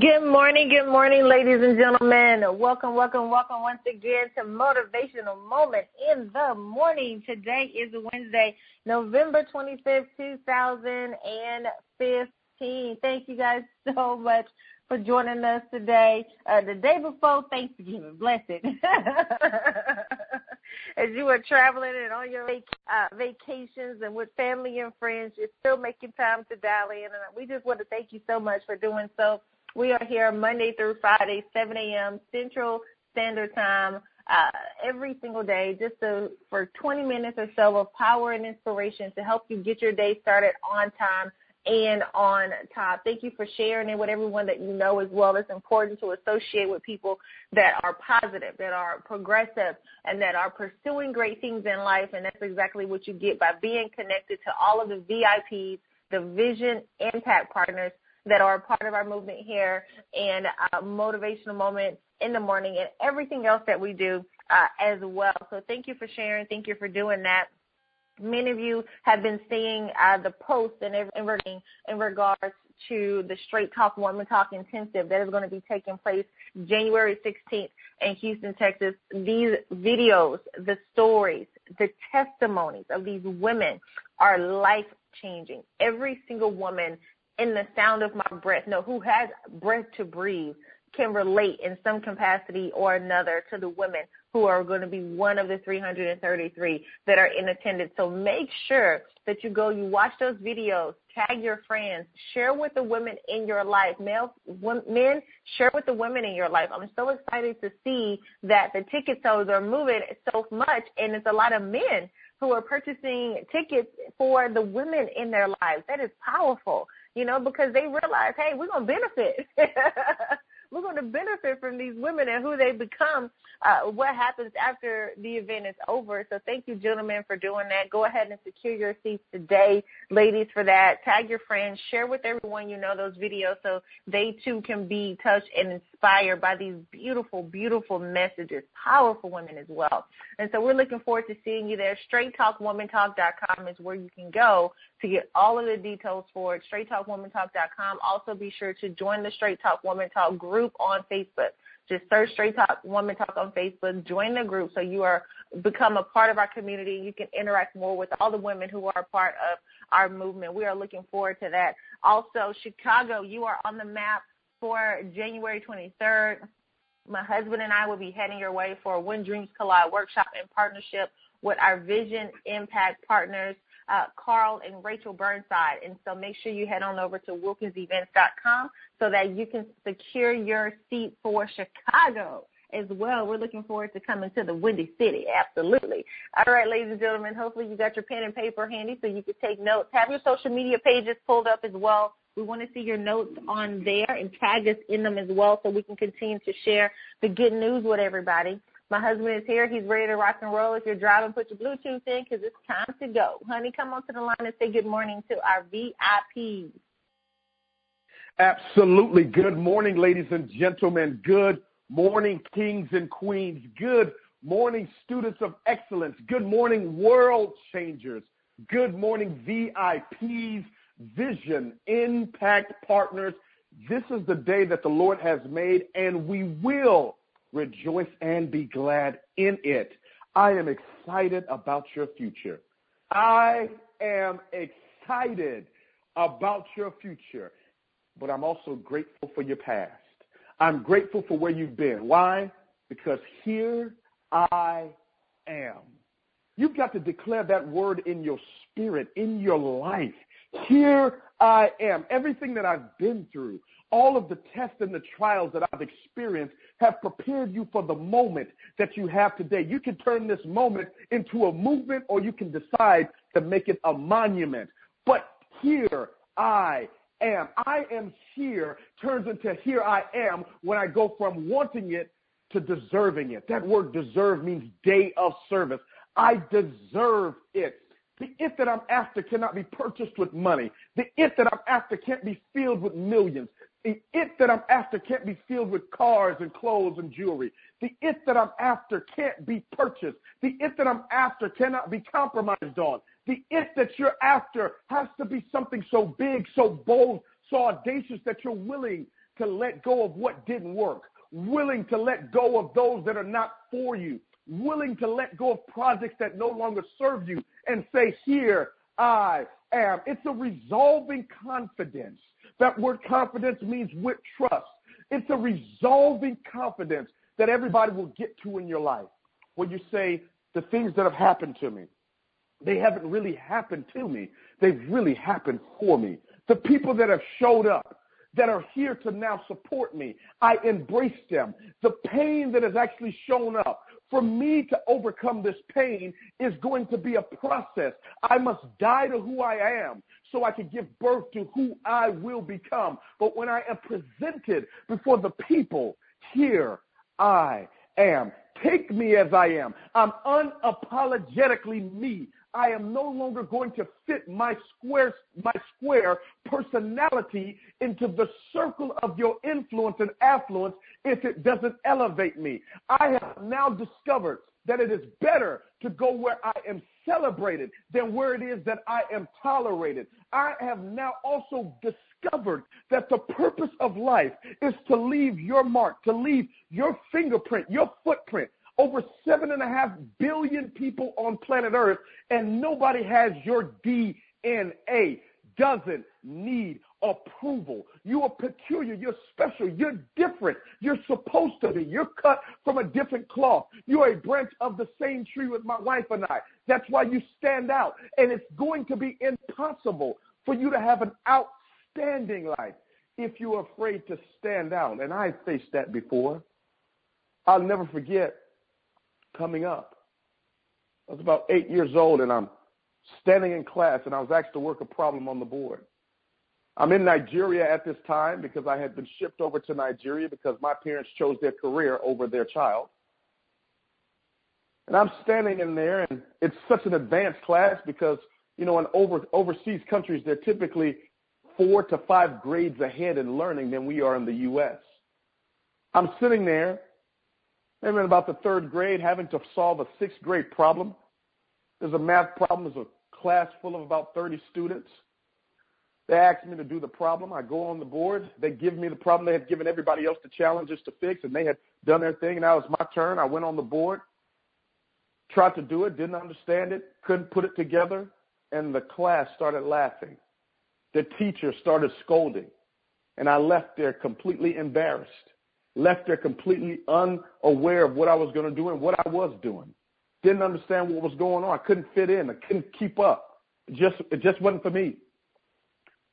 Good morning, good morning, ladies and gentlemen. Welcome, welcome, welcome once again to Motivational Moment in the Morning. Today is Wednesday, November 25th, 2015. Thank you guys so much for joining us today. Uh, the day before Thanksgiving, bless it. As you are traveling and on your uh, vacations and with family and friends, you're still making time to dial in. And we just want to thank you so much for doing so. We are here Monday through Friday, 7 a.m. Central Standard Time, uh, every single day, just to, for 20 minutes or so of power and inspiration to help you get your day started on time and on top. Thank you for sharing it with everyone that you know as well. It's important to associate with people that are positive, that are progressive, and that are pursuing great things in life. And that's exactly what you get by being connected to all of the VIPs, the Vision Impact Partners that are a part of our movement here and uh, motivational moments in the morning and everything else that we do uh, as well. So thank you for sharing. Thank you for doing that. Many of you have been seeing uh, the post and everything in regards to the Straight Talk Woman Talk Intensive that is going to be taking place January 16th in Houston, Texas. These videos, the stories, the testimonies of these women are life changing. Every single woman in the sound of my breath. No, who has breath to breathe can relate in some capacity or another to the women who are going to be one of the 333 that are in attendance. So make sure that you go, you watch those videos, tag your friends, share with the women in your life. Male, men, share with the women in your life. I'm so excited to see that the ticket sales are moving so much, and it's a lot of men who are purchasing tickets for the women in their lives. That is powerful you know, because they realize, hey, we're going to benefit. we're going to benefit from these women and who they become, uh, what happens after the event is over. So thank you, gentlemen, for doing that. Go ahead and secure your seats today, ladies, for that. Tag your friends, share with everyone you know those videos so they too can be touched and inspired by these beautiful, beautiful messages. Powerful women as well. And so we're looking forward to seeing you there. StraightTalkWomanTalk.com is where you can go to get all of the details for it. StraightTalkWomanTalk.com. Also be sure to join the Straight Talk Woman Talk group on Facebook. Just search Straight Talk Woman Talk on Facebook. Join the group so you are become a part of our community. You can interact more with all the women who are a part of our movement. We are looking forward to that. Also, Chicago, you are on the map for January 23rd. My husband and I will be heading your way for a When Dreams Collide workshop in partnership with our Vision Impact partners uh, Carl and Rachel Burnside. And so make sure you head on over to wilkinsevents.com so that you can secure your seat for Chicago as well. We're looking forward to coming to the Windy City. Absolutely. All right, ladies and gentlemen, hopefully you got your pen and paper handy so you can take notes. Have your social media pages pulled up as well. We want to see your notes on there and tag us in them as well so we can continue to share the good news with everybody. My husband is here. He's ready to rock and roll. If you're driving, put your Bluetooth in because it's time to go. Honey, come onto the line and say good morning to our VIPs. Absolutely. Good morning, ladies and gentlemen. Good morning, kings and queens. Good morning, students of excellence. Good morning, world changers. Good morning, VIPs, Vision Impact Partners. This is the day that the Lord has made, and we will rejoice and be glad in it. I am excited about your future. I am excited about your future, but I'm also grateful for your past. I'm grateful for where you've been. Why? Because here I am. You've got to declare that word in your spirit, in your life. Here I am. Everything that I've been through, all of the tests and the trials that I've experienced have prepared you for the moment that you have today. You can turn this moment into a movement or you can decide to make it a monument. But here I am. I am here turns into here I am when I go from wanting it to deserving it. That word deserve means day of service. I deserve it. The it that I'm after cannot be purchased with money. The it that I'm after can't be filled with millions. The it that I'm after can't be filled with cars and clothes and jewelry. The it that I'm after can't be purchased. The it that I'm after cannot be compromised on. The it that you're after has to be something so big, so bold, so audacious that you're willing to let go of what didn't work, willing to let go of those that are not for you, willing to let go of projects that no longer serve you and say, Here I am. It's a resolving confidence. That word confidence means with trust. It's a resolving confidence that everybody will get to in your life When you say, The things that have happened to me, they haven't really happened to me. They've really happened for me. The people that have showed up, that are here to now support me, I embrace them. The pain that has actually shown up, for me to overcome this pain is going to be a process. I must die to who I am so I can give birth to who I will become. But when I am presented before the people, here I am. Take me as I am. I'm unapologetically me. I am no longer going to fit my square, my square personality into the circle of your influence and affluence if it doesn't elevate me. I have now discovered that it is better to go where I am celebrated than where it is that I am tolerated. I have now also discovered that the purpose of life is to leave your mark, to leave your fingerprint, your footprint over seven and a half billion people on planet Earth, and nobody has your DNA. Doesn't need approval. You are peculiar. You're special. You're different. You're supposed to be. You're cut from a different cloth. You're a branch of the same tree with my wife and I. That's why you stand out. And it's going to be impossible for you to have an outstanding life if you're afraid to stand out. And I faced that before. I'll never forget coming up. I was about eight years old and I'm standing in class and I was asked to work a problem on the board. I'm in Nigeria at this time because I had been shipped over to Nigeria because my parents chose their career over their child. And I'm standing in there and it's such an advanced class because, you know, in over, overseas countries, they're typically four to five grades ahead in learning than we are in the U.S. I'm sitting there maybe in about the third grade, having to solve a sixth grade problem. There's a math problem. There's a class full of about 30 students. They ask me to do the problem. I go on the board. They give me the problem. They had given everybody else the challenges to fix, and they had done their thing. And now it's my turn. I went on the board, tried to do it, didn't understand it, couldn't put it together, and the class started laughing. The teacher started scolding, and I left there completely embarrassed left there completely unaware of what I was going to do and what I was doing. Didn't understand what was going on. I couldn't fit in. I couldn't keep up. It just it just wasn't for me.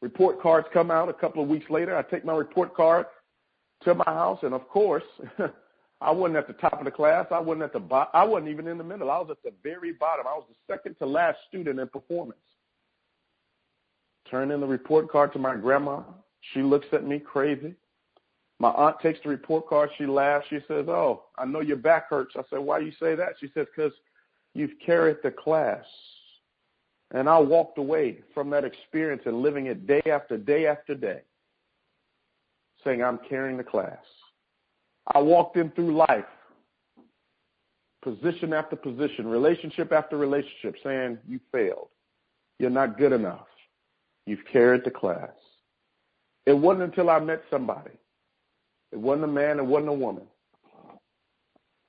Report cards come out a couple of weeks later. I take my report card to my house, and of course, I wasn't at the top of the class. I wasn't at the bo- I wasn't even in the middle. I was at the very bottom. I was the second to last student in performance. Turn in the report card to my grandma. She looks at me crazy. My aunt takes the report card. She laughs. She says, Oh, I know your back hurts. I said, Why you say that? She says, Because you've carried the class. And I walked away from that experience and living it day after day after day, saying, I'm carrying the class. I walked in through life, position after position, relationship after relationship, saying, You failed. You're not good enough. You've carried the class. It wasn't until I met somebody it wasn't a man, it wasn't a woman.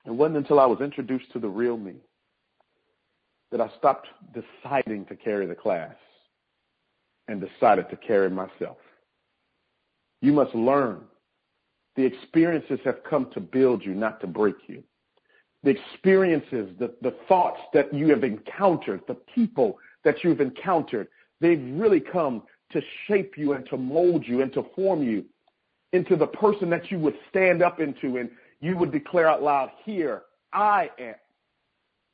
It wasn't until I was introduced to the real me that I stopped deciding to carry the class and decided to carry myself. You must learn. The experiences have come to build you, not to break you. The experiences, the, the thoughts that you have encountered, the people that you've encountered, they've really come to shape you and to mold you and to form you into the person that you would stand up into and you would declare out loud, Here I am.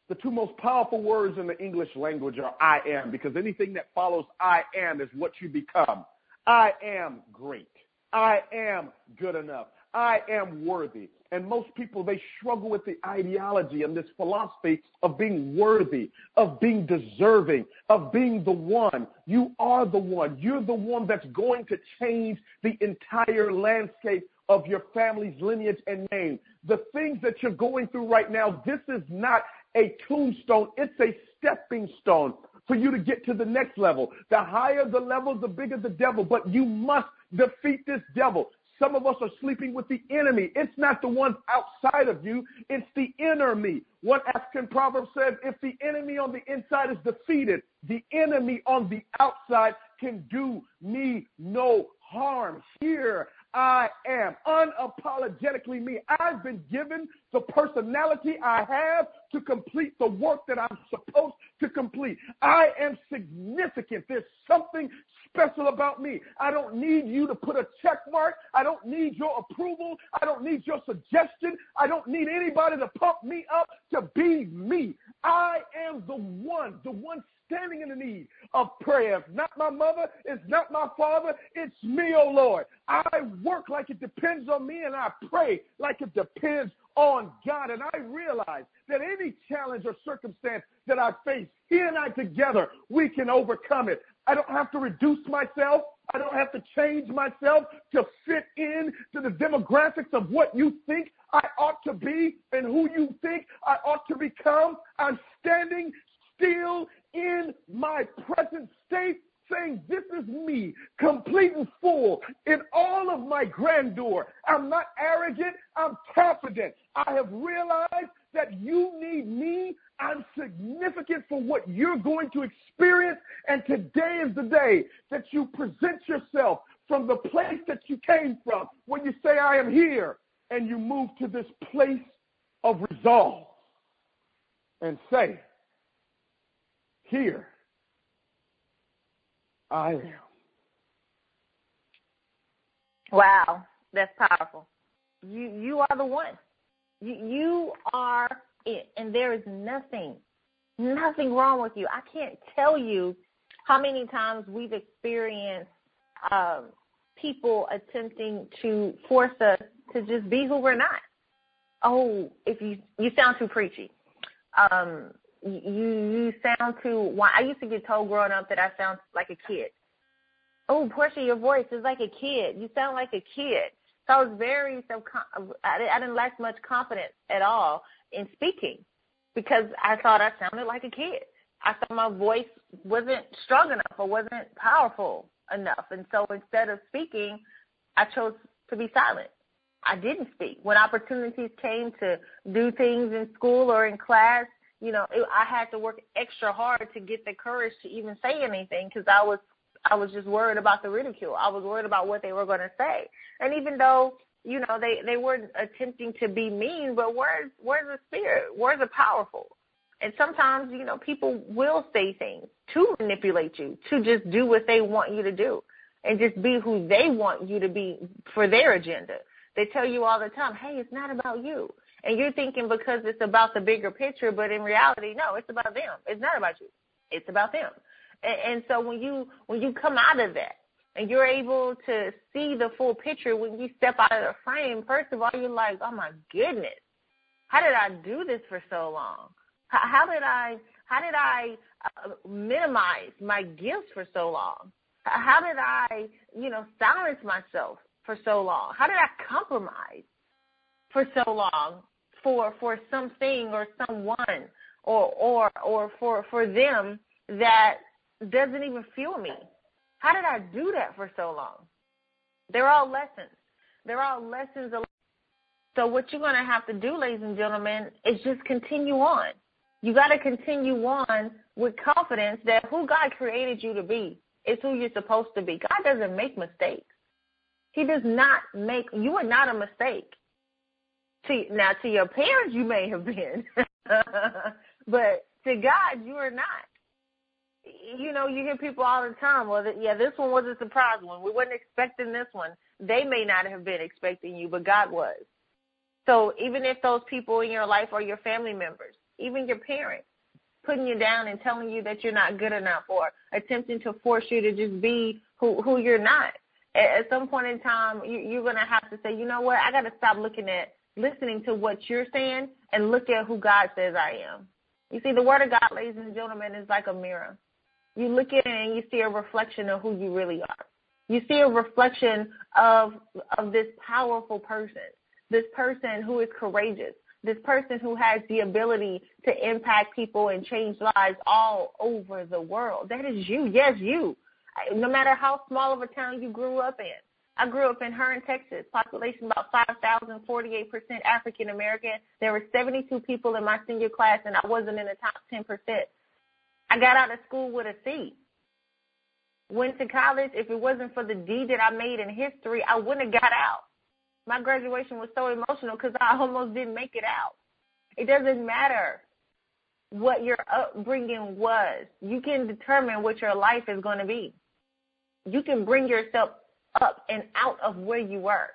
The two most powerful words in the English language are I am, because anything that follows I am is what you become. I am great. I am good enough. I am worthy. And most people, they struggle with the ideology and this philosophy of being worthy, of being deserving, of being the one. You are the one. You're the one that's going to change the entire landscape of your family's lineage and name. The things that you're going through right now, this is not a tombstone. It's a stepping stone for you to get to the next level. The higher the level, the bigger the devil. But you must defeat this devil. Some of us are sleeping with the enemy. It's not the ones outside of you, it's the inner me. One African proverb says, if the enemy on the inside is defeated, the enemy on the outside can do me no harm. Here I am, unapologetically me. I've been given the personality I have to complete the work that I'm supposed to complete. I am significant. There's something special about me. I don't need you to put a check mark. I don't need your approval. I don't need your suggestion. I don't need anybody to pump me up to be me. I am the one, the one standing in the need of prayer. It's not my mother, it's not my father, it's me, oh Lord. I work like it depends on me and I pray like it depends on God. And I realize that any challenge or circumstance that I face, He and I together, we can overcome it. I don't have to reduce myself. I don't have to change myself to fit in to the demographics of what you think I ought to be and who you think I ought to become. I'm standing still in my present state saying, This is me, complete and full in all of my grandeur. I'm not arrogant, I'm confident. I have realized that you need me. I'm significant for what you're going to experience. And today is the day that you present yourself from the place that you came from when you say, I am here, and you move to this place of resolve and say, Here I am. Wow, that's powerful. You you are the one. You you are it, and there is nothing, nothing wrong with you. I can't tell you how many times we've experienced um, people attempting to force us to just be who we're not. Oh, if you you sound too preachy. Um, you you sound too. I used to get told growing up that I sound like a kid. Oh, Portia, your voice is like a kid. You sound like a kid. So I was very so I didn't lack much confidence at all in speaking because I thought I sounded like a kid. I thought my voice wasn't strong enough or wasn't powerful enough, and so instead of speaking, I chose to be silent. I didn't speak. When opportunities came to do things in school or in class, you know, it, I had to work extra hard to get the courage to even say anything because I was I was just worried about the ridicule. I was worried about what they were going to say. And even though you know they they weren't attempting to be mean, but words words are spirit. Words are powerful. And sometimes you know people will say things to manipulate you to just do what they want you to do and just be who they want you to be for their agenda. They tell you all the time, "Hey, it's not about you." And you're thinking because it's about the bigger picture, but in reality, no, it's about them. It's not about you. It's about them. And, so when you when you come out of that and you're able to see the full picture when you step out of the frame, first of all, you're like, oh my goodness, how did I do this for so long? How, how did I how did I uh, minimize my gifts for so long? How did I, you know, silence myself for so long? How did I compromise for so long for for something or someone or or or for for them that doesn't even feel me. How did I do that for so long? They're all lessons. They're all lessons. So what you're going to have to do, ladies and gentlemen, is just continue on. You got to continue on with confidence that who God created you to be is who you're supposed to be. God doesn't make mistakes. He does not make you are not a mistake. To now to your parents you may have been. but to God you are not. You know, you hear people all the time, well, yeah, this one was a surprise one. We weren't expecting this one. They may not have been expecting you, but God was. So even if those people in your life are your family members, even your parents, putting you down and telling you that you're not good enough or attempting to force you to just be who who you're not. At, some point in time, you, you're gonna have to say, you know what? I got to stop looking at listening to what you're saying and look at who God says I am. You see, the Word of God, ladies and gentlemen, is like a mirror. You look at it and you see a reflection of who you really are. You see a reflection of of this powerful person, this person who is courageous, this person who has the ability to impact people and change lives all over the world. That is you. Yes, you. No matter how small of a town you grew up in, I grew up in Hearne, Texas. Population about 5,000, 48% African American. There were 72 people in my senior class, and I wasn't in the top 10%. I got out of school with a C. Went to college. If it wasn't for the D that I made in history, I wouldn't have got out. My graduation was so emotional because I almost didn't make it out. It doesn't matter what your upbringing was. You can determine what your life is going to be. You can bring yourself up and out of where you were.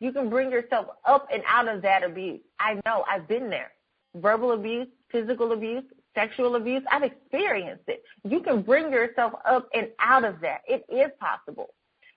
You can bring yourself up and out of that abuse. I know, I've been there. Verbal abuse, physical abuse, sexual abuse, I've experienced it. You can bring yourself up and out of that. It is possible.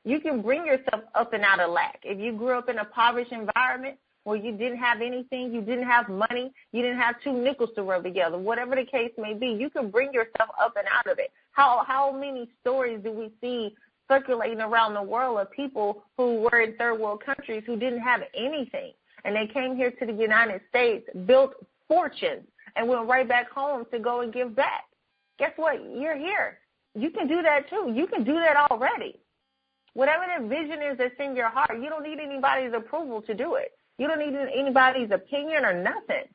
You can bring yourself up and out of lack. If you grew up in a impoverished environment, where you didn't have anything, you didn't have money, you didn't have two nickels to rub together, whatever the case may be, you can bring yourself up and out of it. How how many stories do we see circulating around the world of people who were in third world countries who didn't have anything and they came here to the United States, built fortunes, and went right back home to go and give back. Guess what? You're here. You can do that too. You can do that already. Whatever the vision is that's in your heart, you don't need anybody's approval to do it. You don't need anybody's opinion or nothing.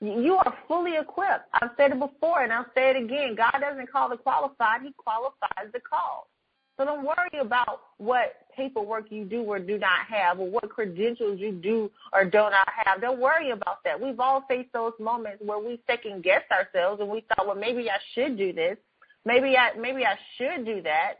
You are fully equipped. I've said it before and I'll say it again. God doesn't call the qualified, He qualifies the call. So don't worry about what paperwork you do or do not have or what credentials you do or do not have. Don't worry about that. We've all faced those moments where we second guess ourselves and we thought, well, maybe I should do this. Maybe I maybe I should do that.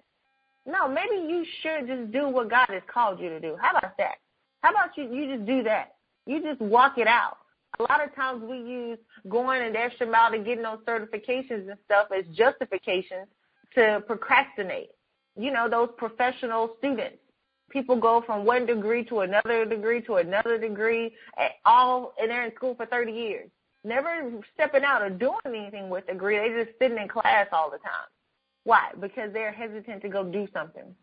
No, maybe you should just do what God has called you to do. How about that? How about you you just do that? You just walk it out. A lot of times we use going an extra mile to getting those certifications and stuff as justifications to procrastinate you know, those professional students. People go from one degree to another degree to another degree, all and they're in school for 30 years, never stepping out or doing anything with a degree. They're just sitting in class all the time. Why? Because they're hesitant to go do something.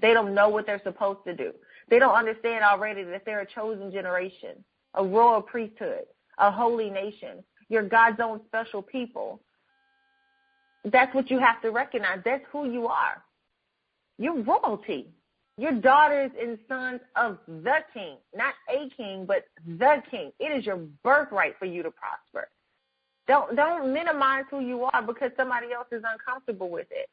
They don't know what they're supposed to do. They don't understand already that they're a chosen generation, a royal priesthood, a holy nation. You're God's own special people. That's what you have to recognize. That's who you are. You're royalty. You're daughters and sons of the king, not a king, but the king. It is your birthright for you to prosper. Don't don't minimize who you are because somebody else is uncomfortable with it.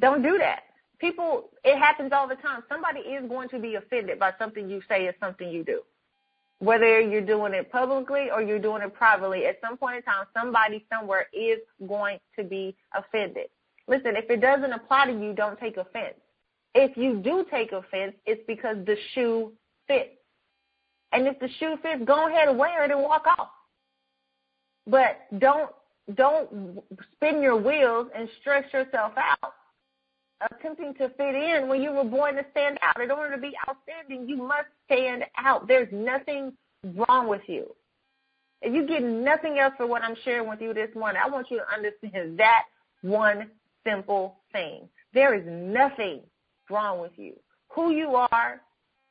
Don't do that. People, it happens all the time. Somebody is going to be offended by something you say or something you do. Whether you're doing it publicly or you're doing it privately, at some point in time, somebody somewhere is going to be offended. Listen, if it doesn't apply to you, don't take offense. If you do take offense, it's because the shoe fits. And if the shoe fits, go ahead and wear it and walk off. But don't don't spin your wheels and stress yourself out attempting to fit in when you were born to stand out. In order to be outstanding, you must stand out. There's nothing wrong with you. If you get nothing else for what I'm sharing with you this morning, I want you to understand that one simple thing. There is nothing wrong with you. Who you are,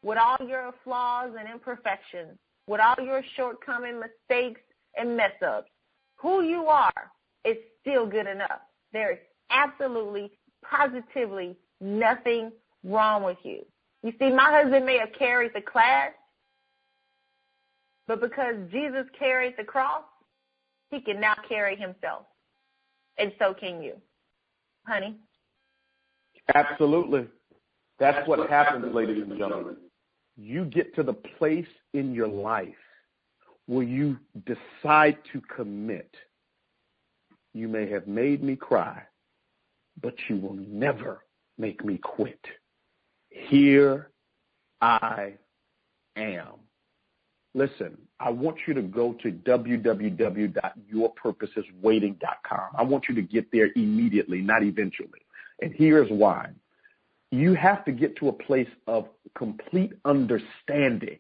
with all your flaws and imperfections, with all your shortcomings, mistakes, and mess ups, who you are is still good enough. There is absolutely, positively nothing wrong with you. You see, my husband may have carried the class, but because Jesus carried the cross, he can now carry himself. And so can you honey? Absolutely. That's what happens, ladies and gentlemen. You get to the place in your life where you decide to commit. You may have made me cry, but you will never make me quit. Here I am. Listen, I want you to go to www.yourpurposeswaiting.com. I want you to get there immediately, not eventually. And here's why. You have to get to a place of complete understanding.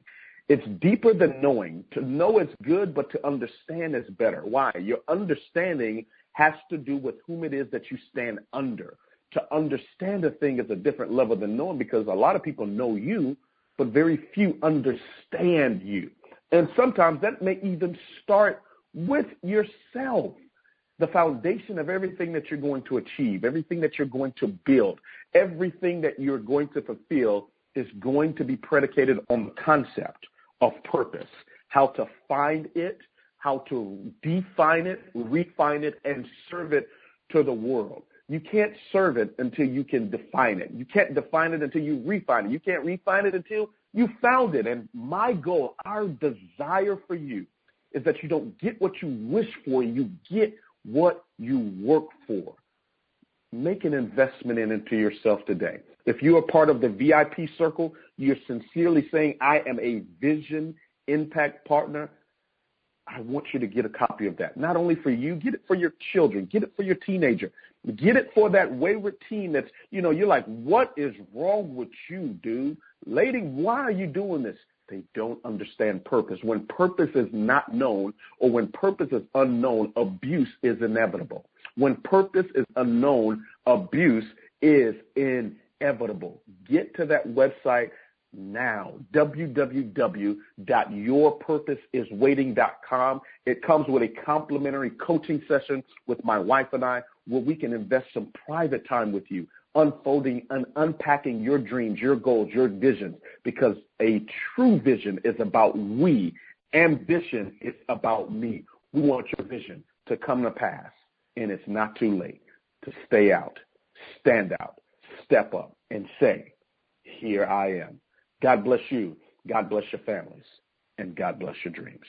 It's deeper than knowing. To know is good, but to understand is better. Why? Your understanding has to do with whom it is that you stand under. To understand a thing is a different level than knowing because a lot of people know you, but very few understand you. And sometimes that may even start with yourself. The foundation of everything that you're going to achieve, everything that you're going to build, everything that you're going to fulfill is going to be predicated on the concept of purpose, how to find it, how to define it, refine it, and serve it to the world. You can't serve it until you can define it. You can't define it until you refine it. You can't refine it until you found it. And my goal, our desire for you, is that you don't get what you wish for, you get what you work for. Make an investment in into yourself today. If you are part of the VIP circle, you're sincerely saying, I am a vision impact partner. I want you to get a copy of that. Not only for you, get it for your children, get it for your teenager, get it for that wayward teen that's, you know, you're like, what is wrong with you, dude? Lady, why are you doing this? They don't understand purpose. When purpose is not known or when purpose is unknown, abuse is inevitable. When purpose is unknown, abuse is inevitable. Get to that website now. www.yourpurposeiswaiting.com. It comes with a complimentary coaching session with my wife and I where we can invest some private time with you unfolding and unpacking your dreams, your goals, your visions, because a true vision is about we. Ambition is about me. We want your vision to come to pass, and it's not too late to stay out, stand out, step up, and say, Here I am. God bless you. God bless your families. And God bless your dreams.